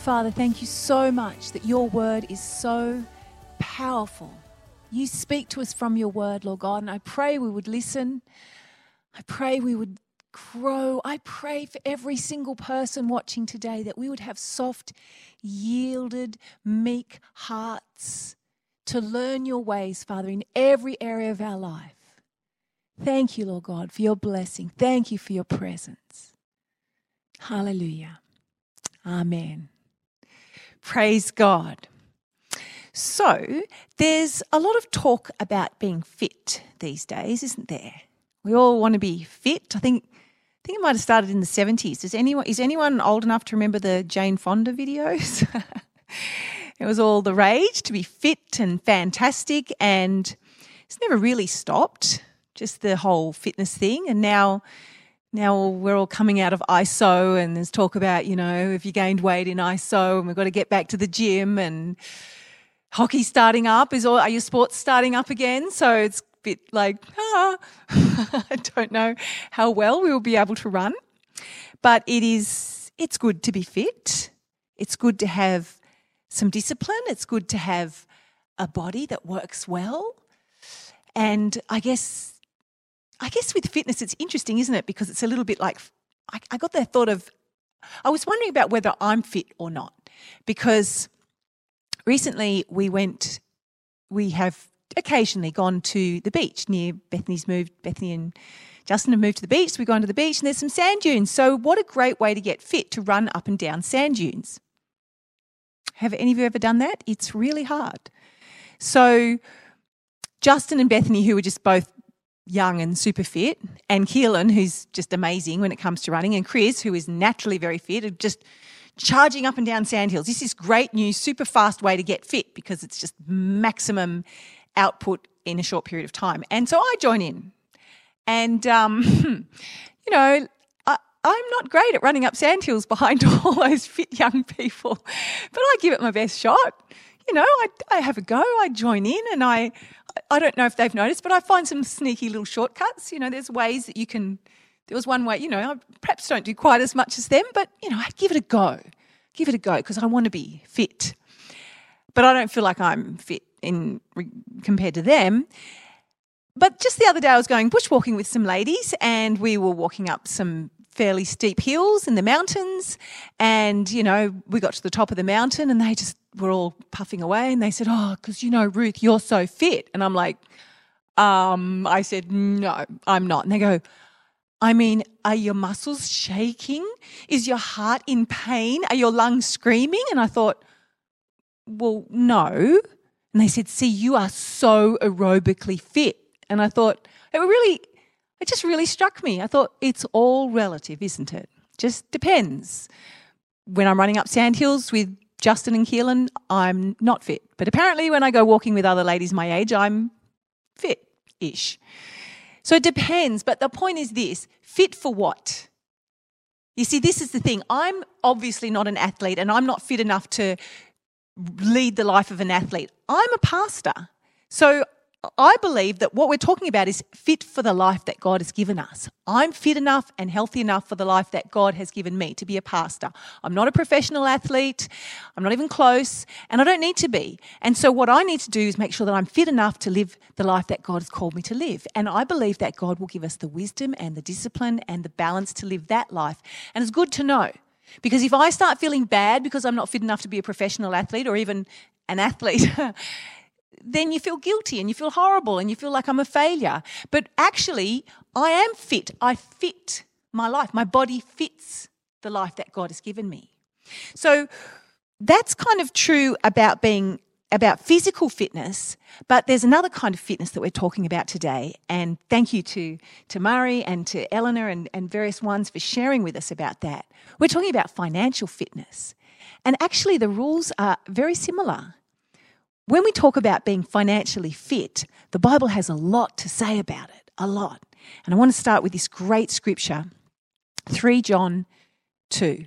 Father, thank you so much that your word is so powerful. You speak to us from your word, Lord God, and I pray we would listen. I pray we would grow. I pray for every single person watching today that we would have soft, yielded, meek hearts to learn your ways, Father, in every area of our life. Thank you, Lord God, for your blessing. Thank you for your presence. Hallelujah. Amen. Praise God. So, there's a lot of talk about being fit these days, isn't there? We all want to be fit. I think I think it might have started in the 70s. Is anyone is anyone old enough to remember the Jane Fonda videos? it was all the rage to be fit and fantastic and it's never really stopped. Just the whole fitness thing and now now we're all coming out of ISO and there's talk about, you know, if you gained weight in ISO and we've got to get back to the gym and hockey starting up is all, are your sports starting up again? So it's a bit like, ah, I don't know how well we will be able to run, but it is, it's good to be fit. It's good to have some discipline. It's good to have a body that works well. And I guess I guess with fitness, it's interesting, isn't it? Because it's a little bit like I, I got the thought of, I was wondering about whether I'm fit or not. Because recently we went, we have occasionally gone to the beach near Bethany's moved, Bethany and Justin have moved to the beach. So we've gone to the beach and there's some sand dunes. So, what a great way to get fit to run up and down sand dunes. Have any of you ever done that? It's really hard. So, Justin and Bethany, who were just both young and super fit, and Keelan, who's just amazing when it comes to running, and Chris, who is naturally very fit, just charging up and down sandhills. This is great new, super fast way to get fit because it's just maximum output in a short period of time. And so I join in. And, um, you know, I, I'm not great at running up sandhills behind all those fit young people, but I give it my best shot you know, I, I have a go, I join in, and I, I don't know if they've noticed, but I find some sneaky little shortcuts. You know, there's ways that you can. There was one way, you know, I perhaps don't do quite as much as them, but you know, I give it a go, give it a go because I want to be fit, but I don't feel like I'm fit in compared to them. But just the other day, I was going bushwalking with some ladies, and we were walking up some fairly steep hills in the mountains. And, you know, we got to the top of the mountain and they just were all puffing away and they said, Oh, because, you know, Ruth, you're so fit. And I'm like, um, I said, No, I'm not. And they go, I mean, are your muscles shaking? Is your heart in pain? Are your lungs screaming? And I thought, Well, no. And they said, See, you are so aerobically fit. And I thought, it really it just really struck me. I thought it's all relative, isn't it? Just depends. When I'm running up sandhills with Justin and Keelan, I'm not fit. But apparently, when I go walking with other ladies my age, I'm fit ish. So it depends. But the point is this fit for what? You see, this is the thing. I'm obviously not an athlete and I'm not fit enough to lead the life of an athlete. I'm a pastor. So I believe that what we're talking about is fit for the life that God has given us. I'm fit enough and healthy enough for the life that God has given me to be a pastor. I'm not a professional athlete. I'm not even close, and I don't need to be. And so, what I need to do is make sure that I'm fit enough to live the life that God has called me to live. And I believe that God will give us the wisdom and the discipline and the balance to live that life. And it's good to know. Because if I start feeling bad because I'm not fit enough to be a professional athlete or even an athlete, then you feel guilty and you feel horrible and you feel like I'm a failure. But actually, I am fit. I fit my life. My body fits the life that God has given me. So that's kind of true about being about physical fitness, but there's another kind of fitness that we're talking about today. And thank you to, to Murray and to Eleanor and, and various ones for sharing with us about that. We're talking about financial fitness. And actually, the rules are very similar. When we talk about being financially fit, the Bible has a lot to say about it, a lot. And I want to start with this great scripture 3 John 2.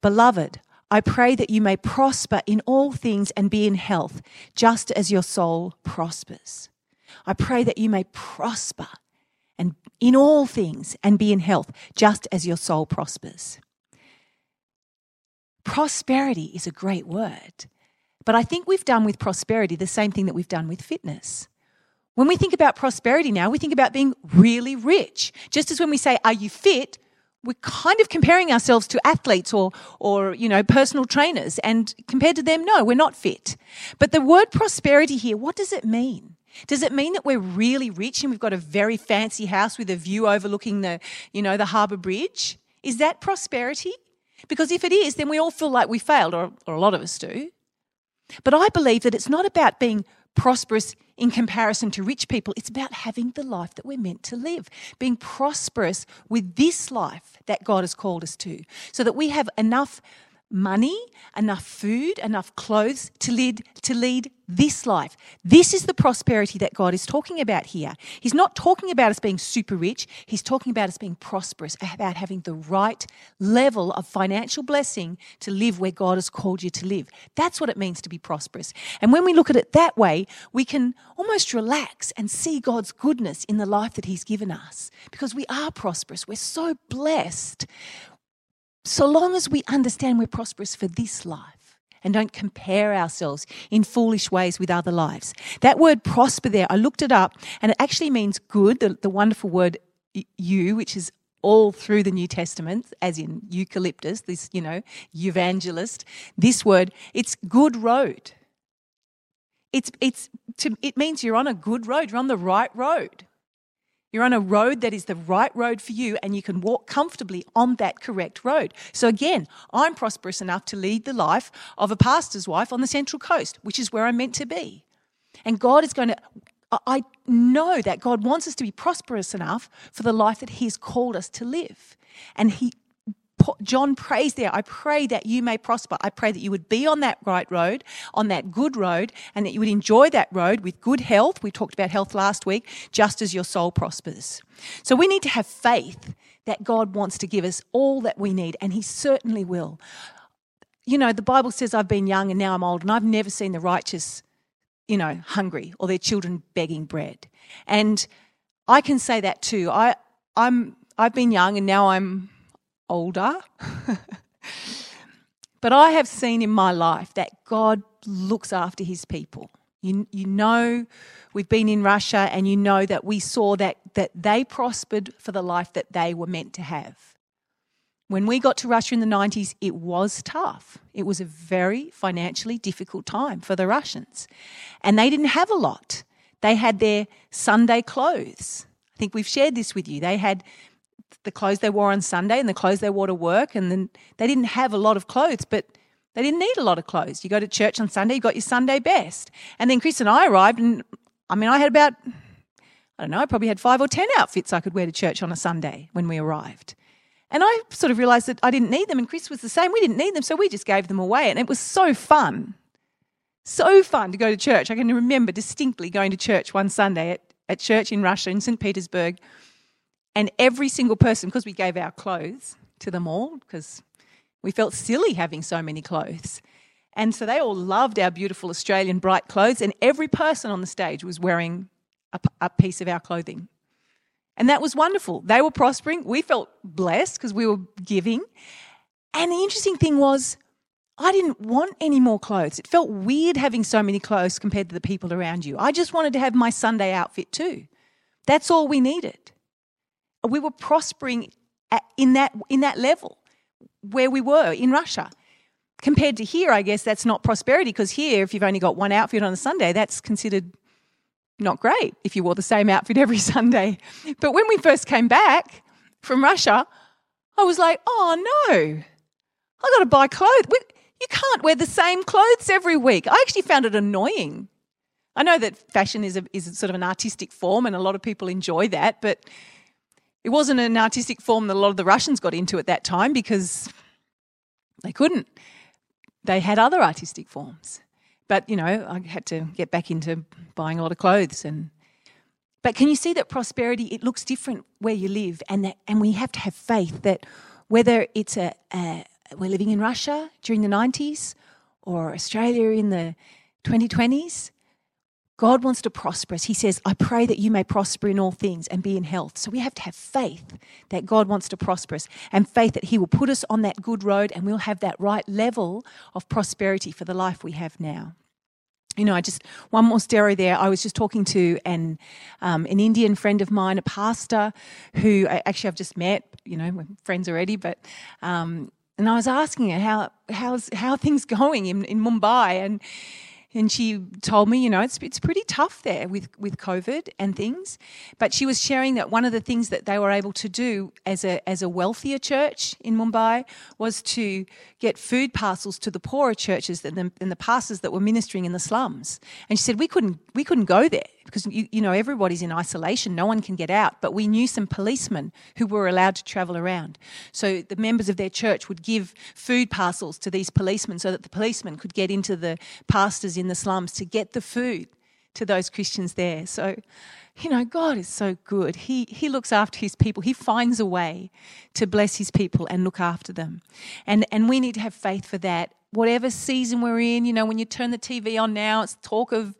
Beloved, I pray that you may prosper in all things and be in health, just as your soul prospers. I pray that you may prosper and in all things and be in health, just as your soul prospers. Prosperity is a great word, but I think we've done with prosperity the same thing that we've done with fitness. When we think about prosperity now, we think about being really rich. Just as when we say, Are you fit? we're kind of comparing ourselves to athletes or, or, you know, personal trainers. And compared to them, no, we're not fit. But the word prosperity here, what does it mean? Does it mean that we're really rich and we've got a very fancy house with a view overlooking the, you know, the harbour bridge? Is that prosperity? Because if it is, then we all feel like we failed, or, or a lot of us do. But I believe that it's not about being prosperous in comparison to rich people. It's about having the life that we're meant to live, being prosperous with this life that God has called us to, so that we have enough money, enough food, enough clothes to lead, to lead this life. This is the prosperity that God is talking about here. He's not talking about us being super rich, He's talking about us being prosperous, about having the right level of financial blessing to live where God has called you to live. That's what it means to be prosperous. And when we look at it that way, we can almost relax and see God's goodness in the life that He's given us because we are prosperous. We're so blessed so long as we understand we're prosperous for this life and don't compare ourselves in foolish ways with other lives. That word prosper there, I looked it up and it actually means good, the, the wonderful word you, which is all through the New Testament, as in eucalyptus, this, you know, evangelist. This word, it's good road. It's, it's to, it means you're on a good road, you're on the right road. You're on a road that is the right road for you, and you can walk comfortably on that correct road. So, again, I'm prosperous enough to lead the life of a pastor's wife on the Central Coast, which is where I'm meant to be. And God is going to, I know that God wants us to be prosperous enough for the life that He's called us to live. And He, John prays there, I pray that you may prosper. I pray that you would be on that right road, on that good road, and that you would enjoy that road with good health. We talked about health last week, just as your soul prospers. So we need to have faith that God wants to give us all that we need, and He certainly will. You know, the Bible says, I've been young and now I'm old, and I've never seen the righteous, you know, hungry or their children begging bread. And I can say that too. I, I'm, I've been young and now I'm older. but I have seen in my life that God looks after his people. You, you know, we've been in Russia and you know that we saw that, that they prospered for the life that they were meant to have. When we got to Russia in the 90s, it was tough. It was a very financially difficult time for the Russians. And they didn't have a lot. They had their Sunday clothes. I think we've shared this with you. They had the clothes they wore on Sunday and the clothes they wore to work. And then they didn't have a lot of clothes, but they didn't need a lot of clothes. You go to church on Sunday, you got your Sunday best. And then Chris and I arrived, and I mean, I had about, I don't know, I probably had five or 10 outfits I could wear to church on a Sunday when we arrived. And I sort of realised that I didn't need them, and Chris was the same. We didn't need them, so we just gave them away. And it was so fun. So fun to go to church. I can remember distinctly going to church one Sunday at, at church in Russia, in St. Petersburg. And every single person, because we gave our clothes to them all, because we felt silly having so many clothes. And so they all loved our beautiful Australian bright clothes, and every person on the stage was wearing a, piece of our clothing. And that was wonderful. They were prospering. We felt blessed because we were giving. And the interesting thing was, I didn't want any more clothes. It felt weird having so many clothes compared to the people around you. I just wanted to have my Sunday outfit too. That's all we needed we were prospering at, in that in that level where we were in Russia. Compared to here, I guess that's not prosperity because here, if you've only got one outfit on a Sunday, that's considered not great if you wore the same outfit every Sunday. But when we first came back from Russia, I was like, oh no, I got to buy clothes. You can't wear the same clothes every week. I actually found it annoying. I know that fashion is, a, is sort of an artistic form and a lot of people enjoy that, but it wasn't an artistic form that a lot of the Russians got into at that time because they couldn't. they had other artistic forms. But, you know, I had to get back into buying a lot of clothes and but can you see that prosperity it looks different where you live and that and we have to have faith that whether it's a, a we're living in Russia during the 90s or Australia in the 2020s, God wants to prosper us. He says, I pray that you may prosper in all things and be in health. So we have to have faith that God wants to prosper us and faith that He will put us on that good road and we'll have that right level of prosperity for the life we have now. You know, I just one more story there. I was just talking to an um, an Indian friend of mine, a pastor, who actually I've just met. You know, we're friends already, but um, and I was asking her how how's how things going in, in Mumbai, and and she told me, you know, it's it's pretty tough there with with COVID and things. But she was sharing that one of the things that they were able to do as a as a wealthier church in Mumbai was to get food parcels to the poorer churches and the, and the pastors that were ministering in the slums. And she said we couldn't we couldn't go there because you, you know everybody's in isolation, no one can get out. But we knew some policemen who were allowed to travel around. So the members of their church would give food parcels to these policemen so that the policemen could get into the pastors in the slums to get the food to those Christians there. So, you know, God is so good. He, he looks after his people. He finds a way to bless his people and look after them. And, and we need to have faith for that. Whatever season we're in, you know, when you turn the TV on now, it's talk of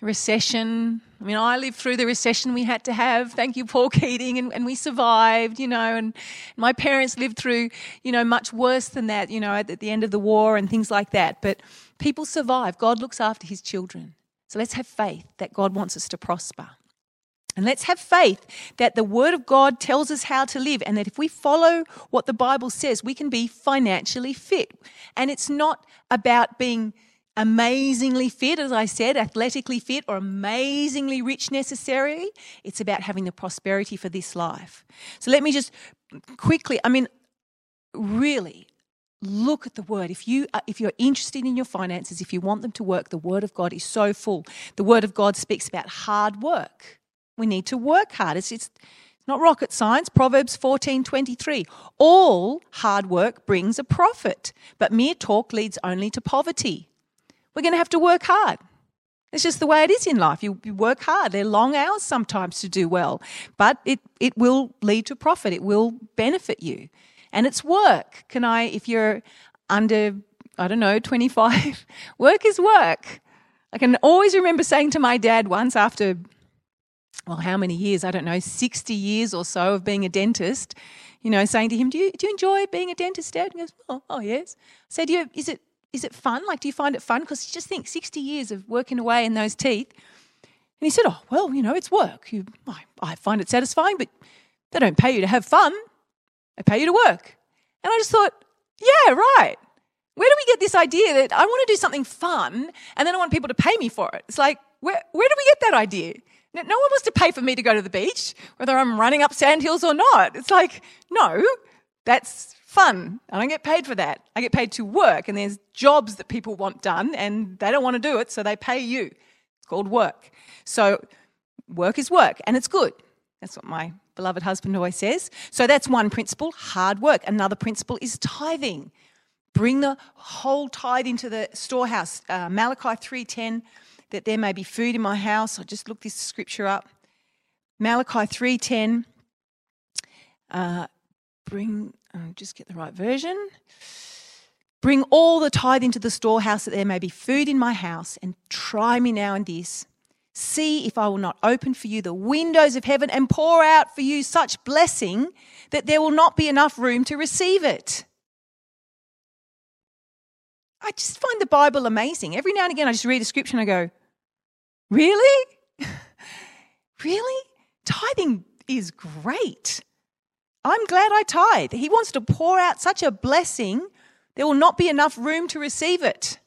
recession. I mean, I lived through the recession we had to have. Thank you, Paul Keating, and, and we survived, you know. And my parents lived through, you know, much worse than that, you know, at, at the end of the war and things like that. But people survive. God looks after his children. So let's have faith that God wants us to prosper. And let's have faith that the Word of God tells us how to live, and that if we follow what the Bible says, we can be financially fit. And it's not about being amazingly fit, as I said, athletically fit, or amazingly rich necessarily. It's about having the prosperity for this life. So let me just quickly, I mean, really, look at the word. If you if you're interested in your finances if you want them to work the word of god is so full. The word of god speaks about hard work. We need to work hard. It's, it's not rocket science. Proverbs 14 23 all hard work brings a profit but mere talk leads only to poverty we're going to have to work hard. It's just the way it is in life. You, you, work hard. They're long hours sometimes to do well, but it, it will lead to profit. It will benefit you. And it's work. Can I, if you're under, I don't know, 25, work is work. I can always remember saying to my dad once after, well, how many years? I don't know, 60 years or so of being a dentist, you know, saying to him, Do you, do you enjoy being a dentist, Dad? He goes, Oh, oh yes. I said, you, Is it is it fun? Like, do you find it fun? Because just think 60 years of working away in those teeth. And he said, Oh, well, you know, it's work. You, I, I find it satisfying, but they don't pay you to have fun, they pay you to work. And I just thought, yeah, right. Where do we get this idea that I want to do something fun and then I want people to pay me for it? It's like, where, where do we get that idea? No one wants to pay for me to go to the beach, whether I'm running up sandhills or not. It's like, no, that's fun. I don't get paid for that. I get paid to work, and there's jobs that people want done, and they don't want to do it, so they pay you. It's called work. So, work is work, and it's good. That's what my beloved husband always says. So, that's one principle hard work. Another principle is tithing. Bring the whole tithe into the storehouse. Uh, Malachi 3:10, that there may be food in my house. I just looked this scripture up. Malachi 3:10. Uh, bring Oh, just get the right version. Bring all the tithe into the storehouse that there may be food in my house, and try me now in this. See if I will not open for you the windows of heaven and pour out for you such blessing that there will not be enough room to receive it. I just find the Bible amazing. Every now and again, I just read a scripture and I go, Really? really? Tithing is great. I'm glad I tithe. He wants to pour out such a blessing, there will not be enough room to receive it.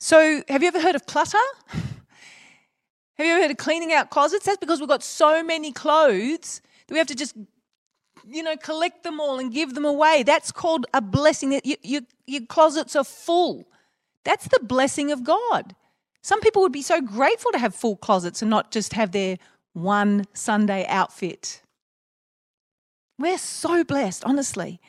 So, have you ever heard of clutter? Have you ever heard of cleaning out closets? That's because we've got so many clothes that we have to just, you know, collect them all and give them away. That's called a blessing. You, your closets are full. That's the blessing of God. Some people would be so grateful to have full closets and not just have their one Sunday outfit. We're so blessed, honestly.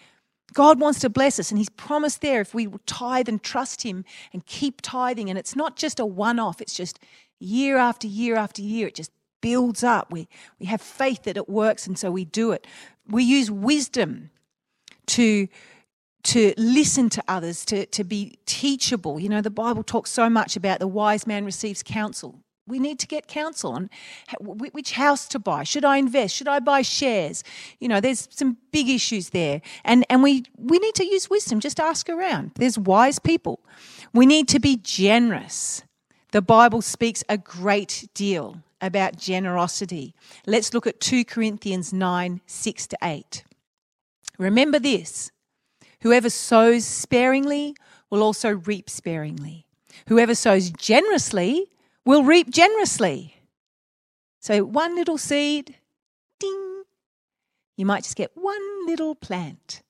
God wants to bless us, and He's promised there if we tithe and trust Him and keep tithing. And it's not just a one off, it's just year after year after year. It just builds up. We, we have faith that it works, and so we do it. We use wisdom to to listen to others, to, to be teachable. You know, the Bible talks so much about the wise man receives counsel. We need to get counsel on which house to buy. Should I invest? Should I buy shares? You know, there's some big issues there. And, and we, we need to use wisdom. Just ask around. There's wise people. We need to be generous. The Bible speaks a great deal about generosity. Let's look at 2 Corinthians 9 6 to 8. Remember this whoever sows sparingly will also reap sparingly. Whoever sows generously will reap generously. So, one little seed, ding, you might just get one little plant.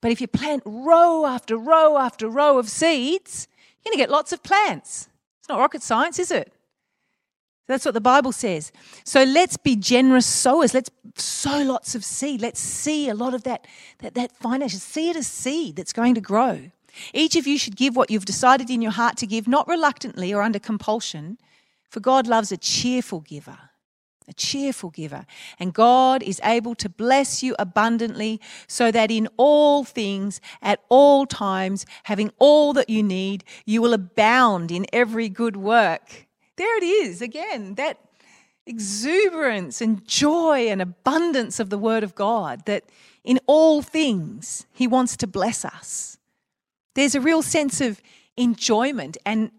But if you plant row after row after row of seeds, you're going to get lots of plants. It's not rocket science, is it? That's what the Bible says. So let's be generous sowers. Let's sow lots of seed. Let's see a lot of that, that, that financial. See it as seed that's going to grow. Each of you should give what you've decided in your heart to give, not reluctantly or under compulsion, for God loves a cheerful giver. A cheerful giver. And God is able to bless you abundantly so that in all things, at all times, having all that you need, you will abound in every good work. There it is again, that exuberance and joy and abundance of the Word of God that in all things He wants to bless us. There's a real sense of enjoyment and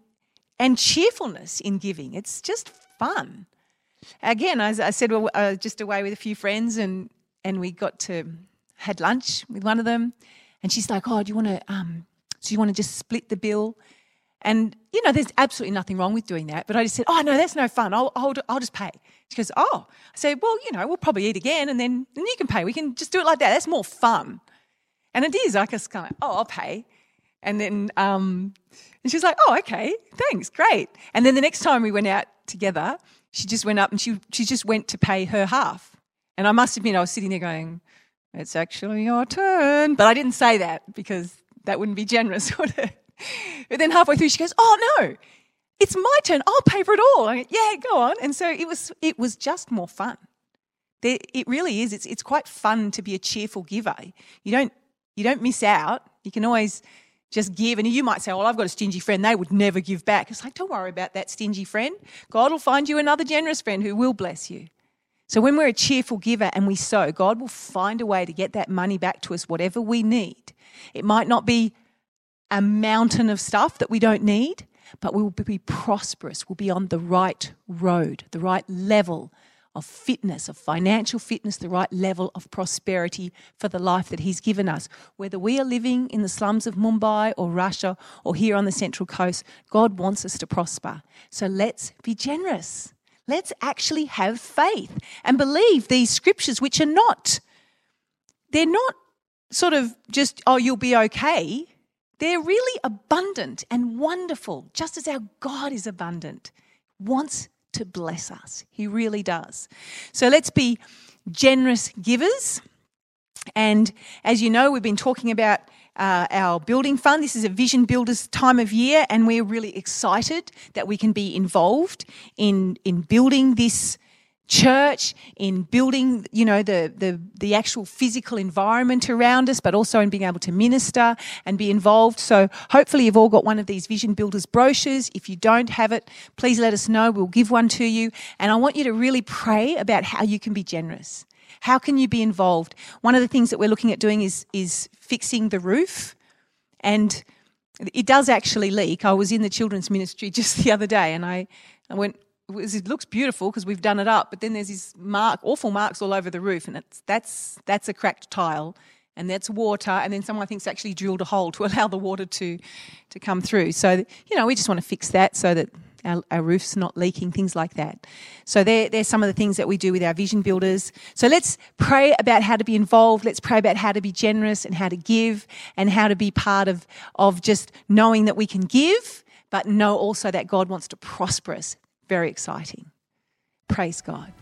and cheerfulness in giving. It's just fun. Again, as I said, we uh, just away with a few friends, and and we got to had lunch with one of them, and she's like, "Oh, do you want to? Um, you want to just split the bill?" And you know, there's absolutely nothing wrong with doing that. But I just said, "Oh no, that's no fun. I'll I'll, I'll just pay." She goes, "Oh," I said, "Well, you know, we'll probably eat again, and then then you can pay. We can just do it like that. That's more fun." And it is. I just kind of, "Oh, I'll pay," and then um, and she's like, oh, okay, thanks, great. And then the next time we went out together, she just went up and she, she just went to pay her half. And I must admit, I was sitting there going, it's actually your turn. But I didn't say that because that wouldn't be generous, would it? But then halfway through, she goes, oh, no, it's my turn. I'll pay for it all. I yeah, go on. And so it was, it was just more fun. There, it really is. It's, it's quite fun to be a cheerful giver. You don't, you don't miss out. You can always just give. And you might say, Well, I've got a stingy friend, they would never give back. It's like, Don't worry about that stingy friend. God will find you another generous friend who will bless you. So when we're a cheerful giver and we sow, God will find a way to get that money back to us, whatever we need. It might not be a mountain of stuff that we don't need, but we will be prosperous. We'll be on the right road, the right level of fitness, of financial fitness, the right level of prosperity for the life that He's given us. Whether we are living in the slums of Mumbai or Russia or here on the Central Coast, God wants us to prosper. So let's be generous. Let's actually have faith and believe these scriptures, which are not, they're not sort of just, oh, you'll be okay. They're really abundant and wonderful, just as our God is abundant, wants to bless us. He really does. So let's be generous givers. And as you know, we've been talking about uh, our building fund. This is a vision builders time of year, and we're really excited that we can be involved in in building this church, in building, you know, the, the, the actual physical environment around us, but also in being able to minister and be involved. So hopefully you've all got one of these Vision Builders brochures. If you don't have it, please let us know. We'll give one to you. And I want you to really pray about how you can be generous. How can you be involved? One of the things that we're looking at doing is, is fixing the roof. And it does actually leak. I was in the children's ministry just the other day and I, I went, it looks beautiful because we've done it up, but then there's these mark, awful marks all over the roof, and it's, that's, that's a cracked tile, and that's water, and then someone I thinks actually drilled a hole to allow the water to, to come through. So, you know, we just want to fix that so that our, our roof's not leaking, things like that. So there, there's some of the things that we do with our vision builders. So let's pray about how to be involved. Let's pray about how to be generous and how to give and how to be part of, of just knowing that we can give, but know also that God wants to prosper us very exciting. Praise God.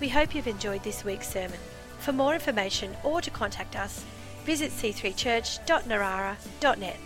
We hope you've enjoyed this week's sermon. For more information or to contact us, visit c3church.narara.net.